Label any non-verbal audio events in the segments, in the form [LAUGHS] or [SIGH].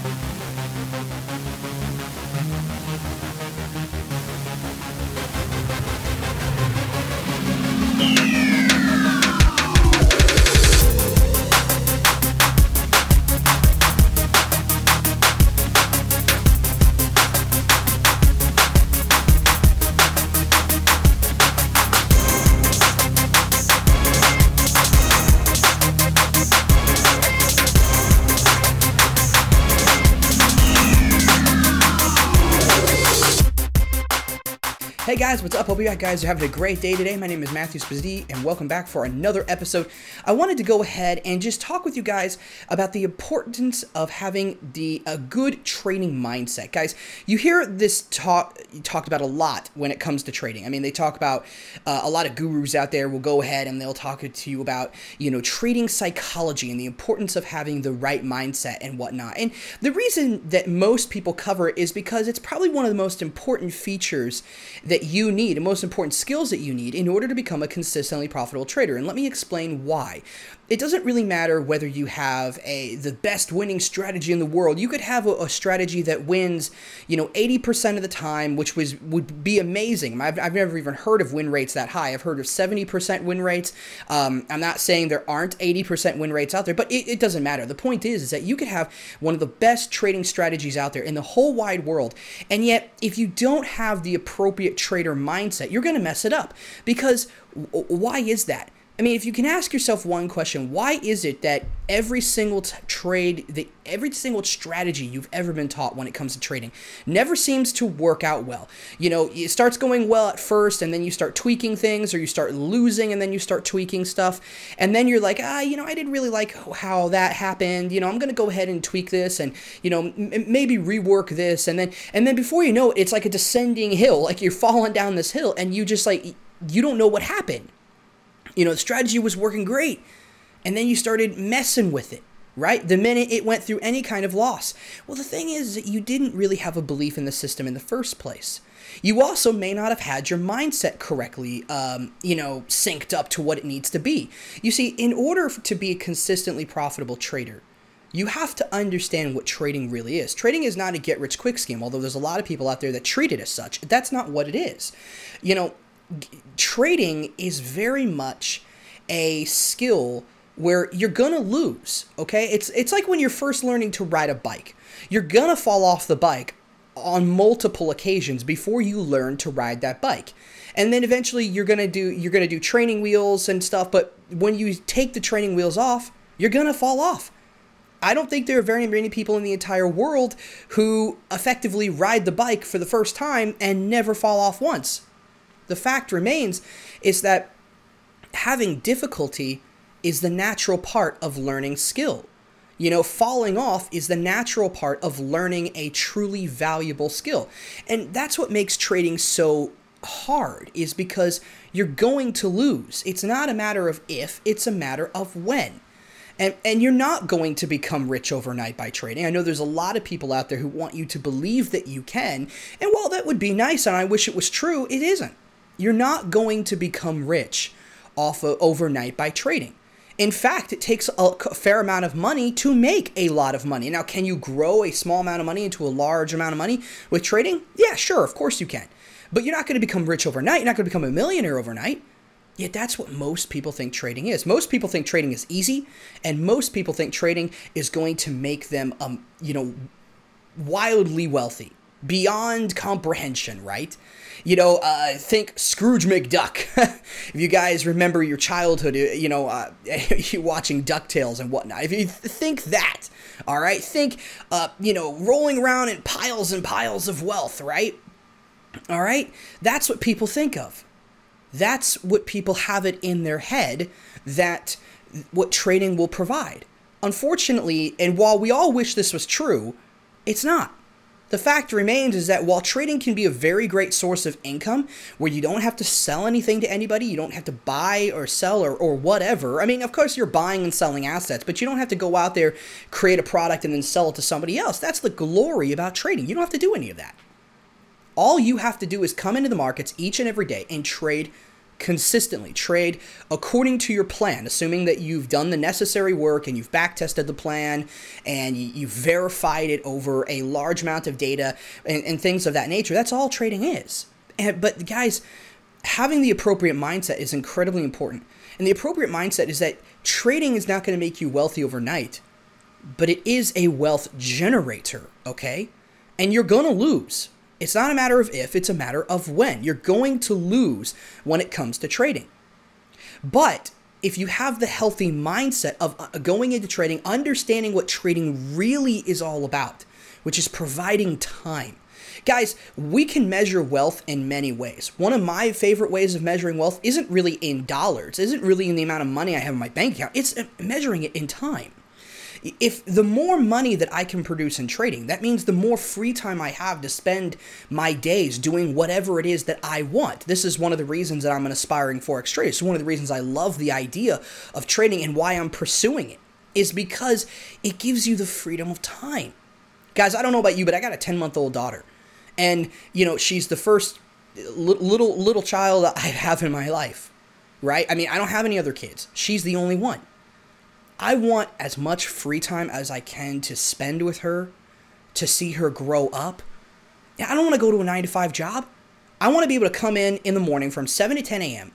Hey guys, what's up? Hope you guys are having a great day today. My name is Matthew Spazzi, and welcome back for another episode. I wanted to go ahead and just talk with you guys about the importance of having the a good trading mindset. Guys, you hear this talk talked about a lot when it comes to trading. I mean, they talk about uh, a lot of gurus out there will go ahead and they'll talk to you about you know trading psychology and the importance of having the right mindset and whatnot. And the reason that most people cover it is because it's probably one of the most important features that that you need and most important skills that you need in order to become a consistently profitable trader. And let me explain why it doesn't really matter whether you have a the best winning strategy in the world. You could have a, a strategy that wins, you know, 80% of the time, which was would be amazing. I've, I've never even heard of win rates that high. I've heard of 70% win rates. Um, I'm not saying there aren't 80% win rates out there, but it, it doesn't matter. The point is, is that you could have one of the best trading strategies out there in the whole wide world, and yet if you don't have the appropriate trader mindset, you're going to mess it up. Because why is that? I mean, if you can ask yourself one question, why is it that every single t- trade, the, every single strategy you've ever been taught when it comes to trading never seems to work out well? You know, it starts going well at first, and then you start tweaking things, or you start losing, and then you start tweaking stuff, and then you're like, ah, you know, I didn't really like how that happened. You know, I'm gonna go ahead and tweak this, and you know, m- maybe rework this, and then and then before you know it, it's like a descending hill, like you're falling down this hill, and you just like you don't know what happened you know, the strategy was working great. And then you started messing with it, right? The minute it went through any kind of loss. Well, the thing is that you didn't really have a belief in the system in the first place. You also may not have had your mindset correctly, um, you know, synced up to what it needs to be. You see, in order to be a consistently profitable trader, you have to understand what trading really is. Trading is not a get rich quick scheme, although there's a lot of people out there that treat it as such. That's not what it is. You know, trading is very much a skill where you're gonna lose. Okay, it's it's like when you're first learning to ride a bike. You're gonna fall off the bike on multiple occasions before you learn to ride that bike. And then eventually you're gonna do you're gonna do training wheels and stuff. But when you take the training wheels off, you're gonna fall off. I don't think there are very many people in the entire world who effectively ride the bike for the first time and never fall off once the fact remains is that having difficulty is the natural part of learning skill. You know, falling off is the natural part of learning a truly valuable skill. And that's what makes trading so hard is because you're going to lose. It's not a matter of if, it's a matter of when. And, and you're not going to become rich overnight by trading. I know there's a lot of people out there who want you to believe that you can. And while that would be nice and I wish it was true, it isn't. You're not going to become rich off of overnight by trading. In fact, it takes a fair amount of money to make a lot of money. Now, can you grow a small amount of money into a large amount of money with trading? Yeah, sure, of course you can. But you're not going to become rich overnight. You're not going to become a millionaire overnight. Yet that's what most people think trading is. Most people think trading is easy, and most people think trading is going to make them, um, you know, wildly wealthy beyond comprehension, right? You know, uh, think Scrooge McDuck. [LAUGHS] if you guys remember your childhood, uh, you know, uh, [LAUGHS] you watching DuckTales and whatnot. If you think that, all right, think, uh, you know, rolling around in piles and piles of wealth, right? All right, that's what people think of. That's what people have it in their head that what trading will provide. Unfortunately, and while we all wish this was true, it's not the fact remains is that while trading can be a very great source of income, where you don't have to sell anything to anybody, you don't have to buy or sell or, or whatever. I mean, of course, you're buying and selling assets, but you don't have to go out there, create a product, and then sell it to somebody else. That's the glory about trading. You don't have to do any of that. All you have to do is come into the markets each and every day and trade consistently, trade according to your plan, assuming that you've done the necessary work and you've back tested the plan and you've verified it over a large amount of data and, and things of that nature. That's all trading is. And, but guys, having the appropriate mindset is incredibly important. And the appropriate mindset is that trading is not going to make you wealthy overnight, but it is a wealth generator, okay? And you're going to lose. It's not a matter of if, it's a matter of when. You're going to lose when it comes to trading. But if you have the healthy mindset of uh, going into trading, understanding what trading really is all about, which is providing time. Guys, we can measure wealth in many ways. One of my favorite ways of measuring wealth isn't really in dollars, isn't really in the amount of money I have in my bank account, it's uh, measuring it in time if the more money that I can produce in trading, that means the more free time I have to spend my days doing whatever it is that I want. This is one of the reasons that I'm an aspiring forex trader. It's one of the reasons I love the idea of trading and why I'm pursuing it is because it gives you the freedom of time. Guys, I don't know about you, but I got a 10 month old daughter. And, you know, she's the first little little child I have in my life, right? I mean, I don't have any other kids. She's the only one. I want as much free time as I can to spend with her, to see her grow up. I don't want to go to a nine to five job. I want to be able to come in in the morning from 7 to 10 a.m.,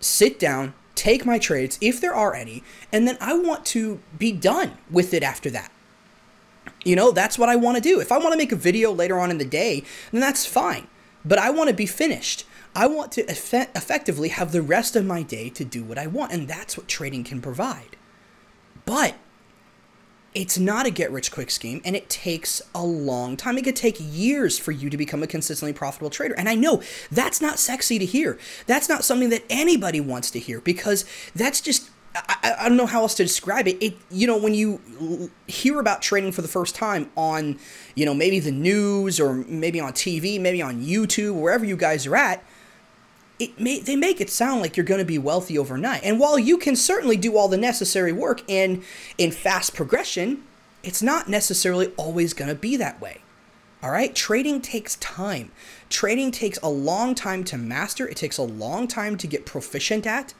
sit down, take my trades, if there are any, and then I want to be done with it after that. You know, that's what I want to do. If I want to make a video later on in the day, then that's fine. But I want to be finished. I want to eff- effectively have the rest of my day to do what I want, and that's what trading can provide. But it's not a get rich quick scheme and it takes a long time. It could take years for you to become a consistently profitable trader. And I know that's not sexy to hear. That's not something that anybody wants to hear because that's just I, I, don't know how else to describe it. It you know when you hear about trading for the first time on you know maybe the news or maybe on TV, maybe on YouTube, wherever you guys are at, it may, they make it sound like you're going to be wealthy overnight. And while you can certainly do all the necessary work in in fast progression, it's not necessarily always going to be that way. All right? Trading takes time. Trading takes a long time to master. It takes a long time to get proficient at.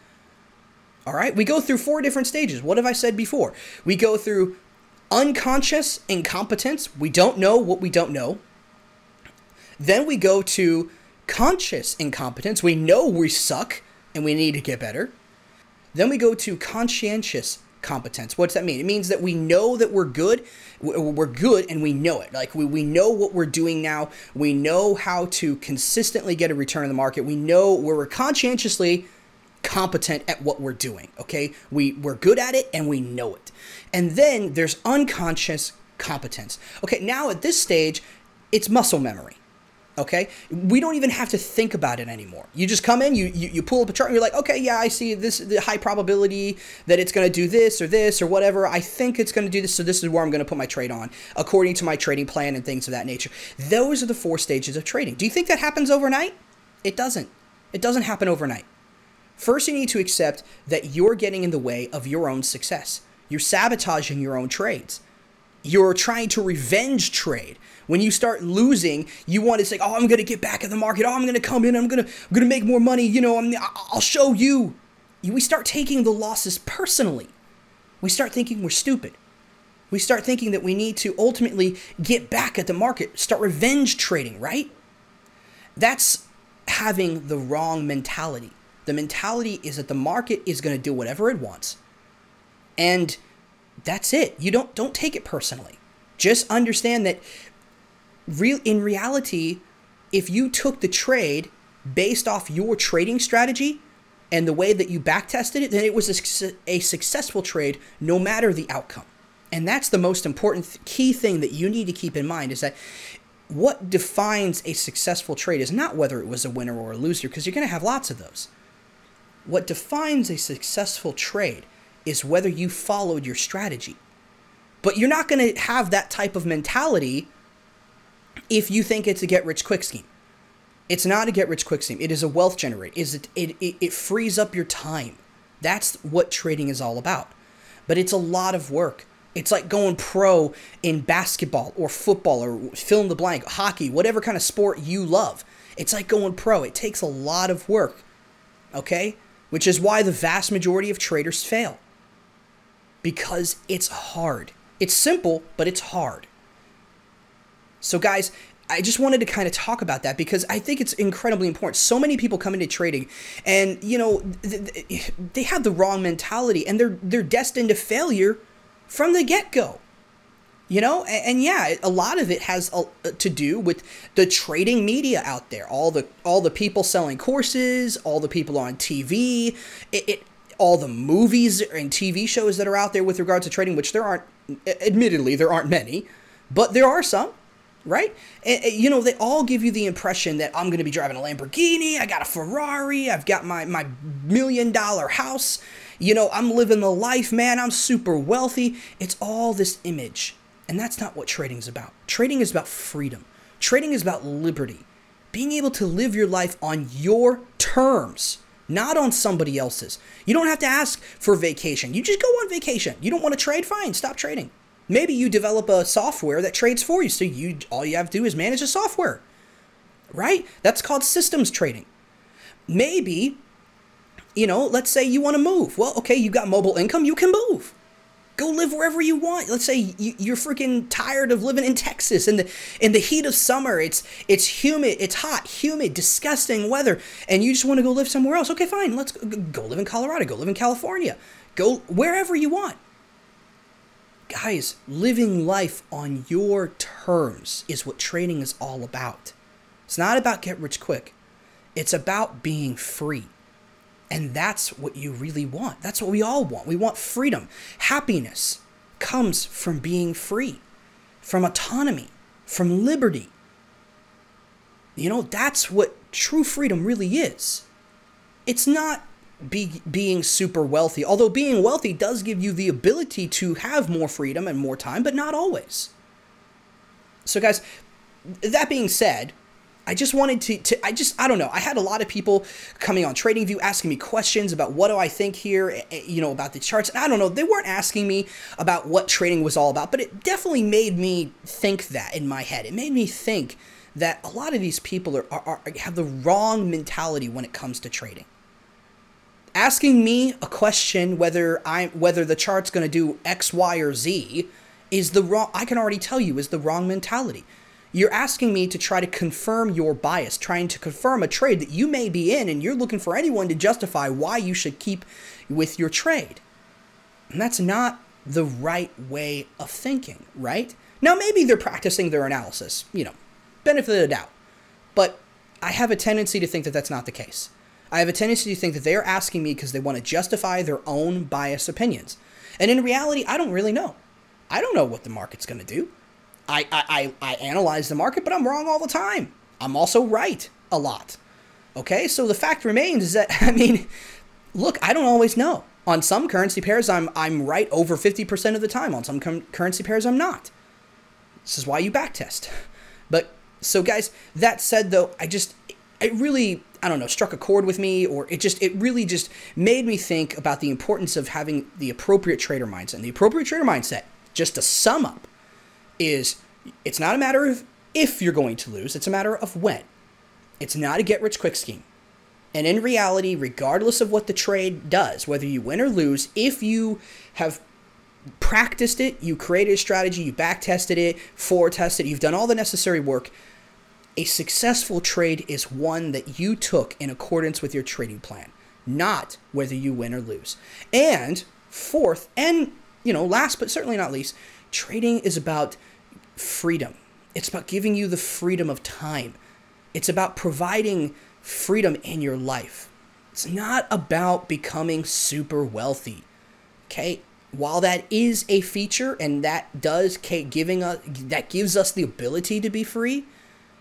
All right? We go through four different stages. What have I said before? We go through unconscious incompetence. We don't know what we don't know. Then we go to conscious incompetence. We know we suck and we need to get better. Then we go to conscientious competence. What's that mean? It means that we know that we're good. We're good and we know it. Like we, we know what we're doing now. We know how to consistently get a return in the market. We know we're conscientiously competent at what we're doing. Okay. We, we're good at it and we know it. And then there's unconscious competence. Okay. Now at this stage, it's muscle memory. Okay, we don't even have to think about it anymore. You just come in, you you, you pull up a chart, and you're like, okay, yeah, I see this the high probability that it's going to do this or this or whatever. I think it's going to do this, so this is where I'm going to put my trade on according to my trading plan and things of that nature. Those are the four stages of trading. Do you think that happens overnight? It doesn't. It doesn't happen overnight. First, you need to accept that you're getting in the way of your own success. You're sabotaging your own trades. You're trying to revenge trade. When you start losing, you want to say, "Oh, I'm going to get back in the market. Oh, I'm going to come in. I'm going to I'm going to make more money. You know, I'm, I'll show you." We start taking the losses personally. We start thinking we're stupid. We start thinking that we need to ultimately get back at the market, start revenge trading, right? That's having the wrong mentality. The mentality is that the market is going to do whatever it wants. And that's it. You don't don't take it personally. Just understand that real in reality, if you took the trade based off your trading strategy and the way that you backtested it, then it was a, a successful trade no matter the outcome. And that's the most important th- key thing that you need to keep in mind is that what defines a successful trade is not whether it was a winner or a loser, because you're going to have lots of those. What defines a successful trade is whether you followed your strategy. But you're not going to have that type of mentality if you think it's a get rich quick scheme. It's not a get rich quick scheme. It is a wealth generator. Is it, it, it, it frees up your time. That's what trading is all about. But it's a lot of work. It's like going pro in basketball or football or fill in the blank, hockey, whatever kind of sport you love. It's like going pro. It takes a lot of work. Okay? Which is why the vast majority of traders fail. Because it's hard. It's simple, but it's hard. So, guys, I just wanted to kind of talk about that because I think it's incredibly important. So many people come into trading, and you know they have the wrong mentality, and they're they're destined to failure from the get go. You know, and, yeah, a lot of it has a, uh, to do with the trading media out there. All the all the people selling courses, all the people on TV, it, it all the movies and TV shows that are out there with regards to trading, which there aren't. Admittedly, there aren't many, but there are some right? And, you know, they all give you the impression that I'm going to be driving a Lamborghini, I got a Ferrari, I've got my, my million dollar house, you know, I'm living the life, man, I'm super wealthy. It's all this image. And that's not what trading is about. Trading is about freedom, trading is about liberty, being able to live your life on your terms. Not on somebody else's. You don't have to ask for vacation. You just go on vacation. You don't want to trade? Fine, stop trading. Maybe you develop a software that trades for you. So you all you have to do is manage the software. Right? That's called systems trading. Maybe you know, let's say you want to move. Well, okay, you got mobile income, you can move. Go live wherever you want. Let's say you're freaking tired of living in Texas in the in the heat of summer. It's it's humid, it's hot, humid, disgusting weather, and you just want to go live somewhere else. Okay, fine. Let's go live in Colorado. Go live in California. Go wherever you want. Guys, living life on your terms is what trading is all about. It's not about get rich quick, it's about being free. And that's what you really want. That's what we all want. We want freedom. Happiness comes from being free, from autonomy, from liberty. You know, that's what true freedom really is. It's not be, being super wealthy. Although being wealthy does give you the ability to have more freedom and more time, but not always. So, guys, that being said, I just wanted to, to I just I don't know. I had a lot of people coming on TradingView asking me questions about what do I think here, eh, eh, you know, about the charts. And I don't know. They weren't asking me about what trading was all about, but it definitely made me think that in my head. It made me think that a lot of these people are, are, are have the wrong mentality when it comes to trading asking me a question whether I whether the chart's going to do X, Y, or Z is the wrong. I can already tell you is the wrong mentality. You're asking me to try to confirm your bias, trying to confirm a trade that you may be in, and you're looking for anyone to justify why you should keep with your trade. And that's not the right way of thinking, right? Now, maybe they're practicing their analysis, you know, benefit of the doubt. But I have a tendency to think that that's not the case. I have a tendency to think that they are asking me because they want to justify their own biased opinions. And in reality, I don't really know. I don't know what the market's going to do. I, I, I, analyze the market, but I'm wrong all the time. I'm also right a lot. Okay, so the fact remains is that, [LAUGHS] I mean, look, I don't always know. On some currency pairs, I'm, I'm right over 50% of the time. On some com- currency pairs, I'm not. This is why you backtest. [LAUGHS] But, so guys, that said though, I just, it really I don't know, struck a chord with me, or it just, it really just made me think about the importance of having the appropriate trader mindset. And the appropriate trader mindset, just to sum up, is it's not a matter of if you're going to lose, it's a matter of when. It's not a get rich quick scheme. And in reality, regardless of what the trade does, whether you win or lose, if you have practiced it, you created a strategy, you back tested it, forward tested, you've done all the necessary work, a successful trade is one that you took in accordance with your trading plan, not whether you win or lose. And fourth, and you know, last but certainly not least, trading is about freedom. It's about giving you the freedom of time. It's about providing freedom in your life. It's not about becoming super wealthy. Okay? While that is a feature and that does giving us that gives us the ability to be free,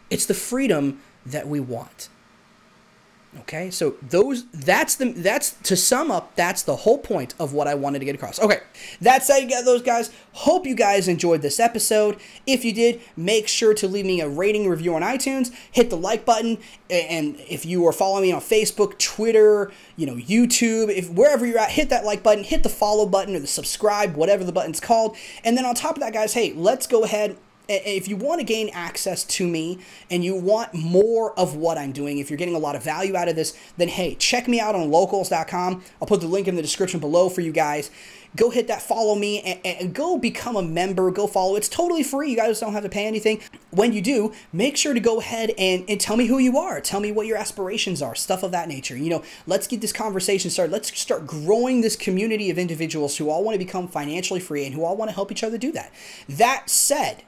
it's the freedom that we want. Okay, so those that's the that's to sum up, that's the whole point of what I wanted to get across. Okay, that's how you get those guys. Hope you guys enjoyed this episode. If you did, make sure to leave me a rating review on iTunes. Hit the like button, and if you are following me on Facebook, Twitter, you know YouTube, if wherever you're at, hit that like button, hit the follow button or the subscribe, whatever the button's called. And then on top of that, guys, hey, let's go ahead if you want to gain access to me and you want more of what I'm doing, if you're getting a lot of value out of this, then hey, check me out on locals.com. I'll put the link in the description below for you guys. Go hit that follow me and, and go become a member. Go follow. It's totally free. You guys don't have to pay anything. When you do, make sure to go ahead and, and tell me who you are. Tell me what your aspirations are, stuff of that nature. You know, let's get this conversation started. Let's start growing this community of individuals who all want to become financially free and who all want to help each other do that. That said,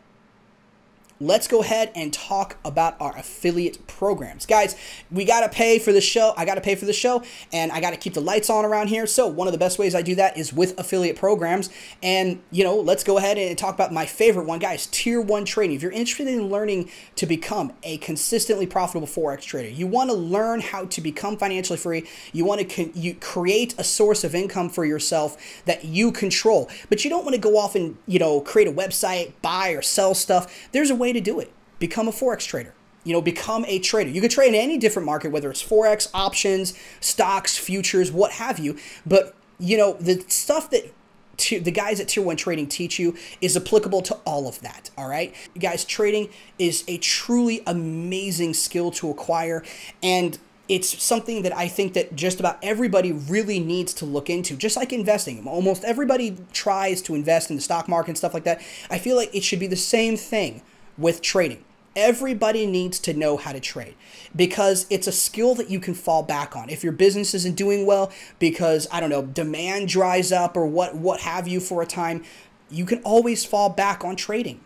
let's go ahead and talk about our affiliate programs. Guys, we got to pay for the show. I got to pay for the show and I got to keep the lights on around here. So, one of the best ways I do that is with affiliate programs. And, you know, let's go ahead and talk about my favorite one, guys, Tier 1 trading. If you're interested in learning to become a consistently profitable Forex trader, you want to learn how to become financially free, you want to con- you create a source of income for yourself that you control. But you don't want to go off and, you know, create a website, buy or sell stuff. There's a way to do it. Become a Forex trader. You know, become a trader. You could trade in any different market, whether it's Forex, options, stocks, futures, what have you. But, you know, the stuff that the guys at Tier 1 Trading teach you is applicable to all of that, all right? Guys, trading is a truly amazing skill to acquire and it's something that I think that just about everybody really needs to look into, just like investing. Almost everybody tries to invest in the stock market and stuff like that. I feel like it should be the same thing with trading. Everybody needs to know how to trade because it's a skill that you can fall back on. If your business isn't doing well because I don't know, demand dries up or what what have you for a time, you can always fall back on trading.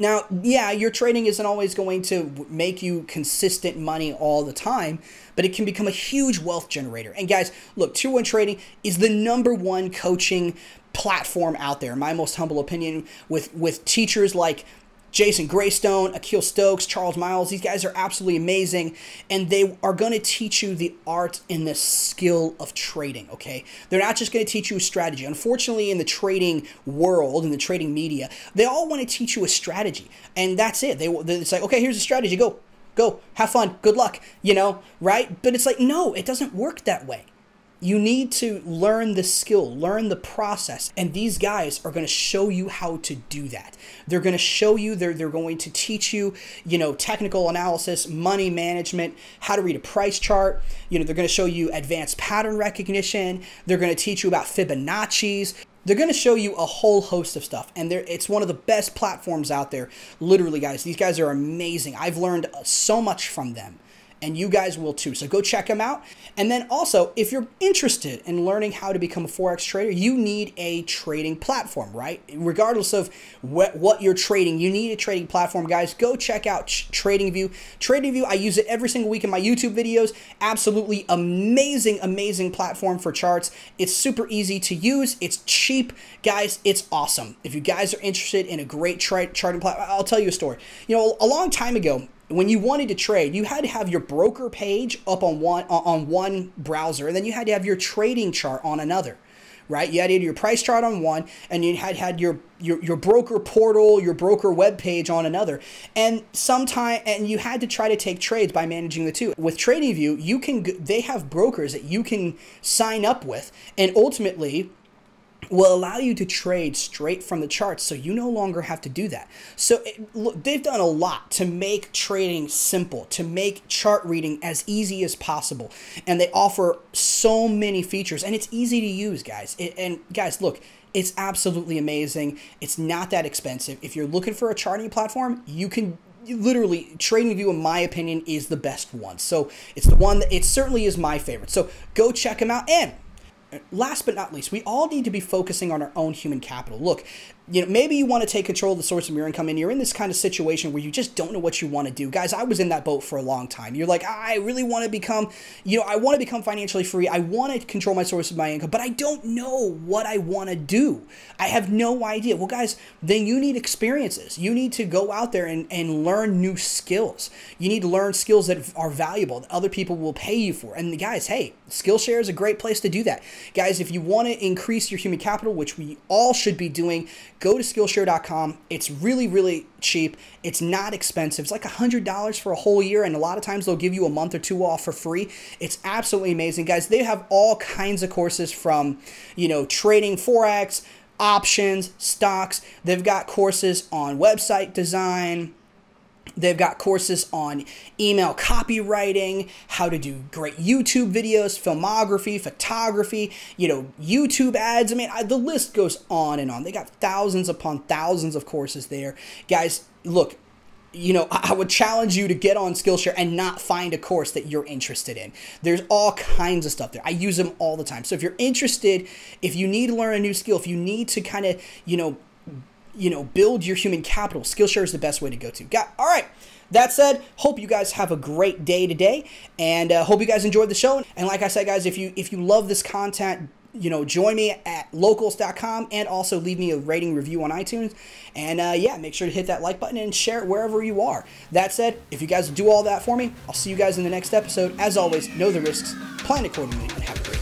Now, yeah, your trading isn't always going to make you consistent money all the time, but it can become a huge wealth generator. And guys, look, Tier 1 Trading is the number one coaching platform out there, in my most humble opinion, with, with teachers like Jason Graystone, Akil Stokes, Charles Miles, these guys are absolutely amazing. And they are going to teach you the art and the skill of trading, okay? They're not just going to teach you a strategy. Unfortunately, in the trading world, in the trading media, they all want to teach you a strategy. And that's it. They, it's like, okay, here's a strategy. Go, go, have fun, good luck, you know, right? But it's like, no, it doesn't work that way. You need to learn the skill, learn the process. And these guys are going to show you how to do that. They're going to show you, they're, they're going to teach you, you know, technical analysis, money management, how to read a price chart. You know, they're going to show you advanced pattern recognition. They're going to teach you about Fibonacci's. They're going to show you a whole host of stuff, and it's one of the best platforms out there. Literally, guys, these guys are amazing. I've learned so much from them and you guys will too. So go check them out. And then also, if you're interested in learning how to become a Forex trader, you need a trading platform, right? Regardless of what, what you're trading, you need a trading platform, guys. Go check out TradingView. TradingView, I use it every single week in my YouTube videos. Absolutely amazing, amazing platform for charts. It's super easy to use. It's cheap. Guys, it's awesome. If you guys are interested in a great tra- charting platform, I'll tell you a story. You know, a long time ago, when you wanted to trade, you had to have your broker page up on one on one browser, and then you had to have your trading chart on another, right? You had your price chart on one, and you had had your your, your broker portal, your broker web page on another, and sometime and you had to try to take trades by managing the two. With TradingView, you can they have brokers that you can sign up with, and ultimately will allow you to trade straight from the charts so you no longer have to do that. So it, look, they've done a lot to make trading simple, to make chart reading as easy as possible. And they offer so many features and it's easy to use, guys. It, and guys, look, it's absolutely amazing. It's not that expensive. If you're looking for a charting platform, you can literally TradingView in my opinion is the best one so it's the one that it certainly is my favorite so go check them out and last but not least, we all need to be focusing on our own human capital. Look, you know, maybe you want to take control of the source of your income and you're in this kind of situation where you just don't know what you want to do. Guys, I was in that boat for a long time. You're like, I really want to become, you know, I want to become financially free. I want to control my source of my income, but I don't know what I want to do. I have no idea. Well, guys, then you need experiences. You need to go out there and, and learn new skills. You need to learn skills that are valuable, that other people will pay you for. And guys, hey, Skillshare is a great place to do that. Guys, if you want to increase your human capital, which we all should be doing, go to Skillshare.com. It's really, really cheap. It's not expensive. It's like $100 for a whole year, and a lot of times they'll give you a month or two off for free. It's absolutely amazing, guys. They have all kinds of courses from, you know, trading Forex, options, stocks. They've got courses on website design. They've got courses on email copywriting, how to do great YouTube videos, filmography, photography, you know, YouTube ads. I mean, I, the list goes on and on. They got thousands upon thousands of courses there. Guys, look, you know, I would challenge you to get on Skillshare and not find a course that you're interested in. There's all kinds of stuff there. I use them all the time. So if you're interested, if you need to learn a new skill, if you need to kind of, you know, you know, build your human capital, Skillshare is the best way to go to. Got all right. That said, hope you guys have a great day today, and uh, hope you guys enjoyed the show. And like I said, guys, if you if you love this content, you know, join me at locals.com and also leave me a rating review on iTunes. And uh, yeah, make sure to hit that like button and share it wherever you are. That said, if you guys do all that for me, I'll see you guys in the next episode. As always, know the risks, plan accordingly, and have a great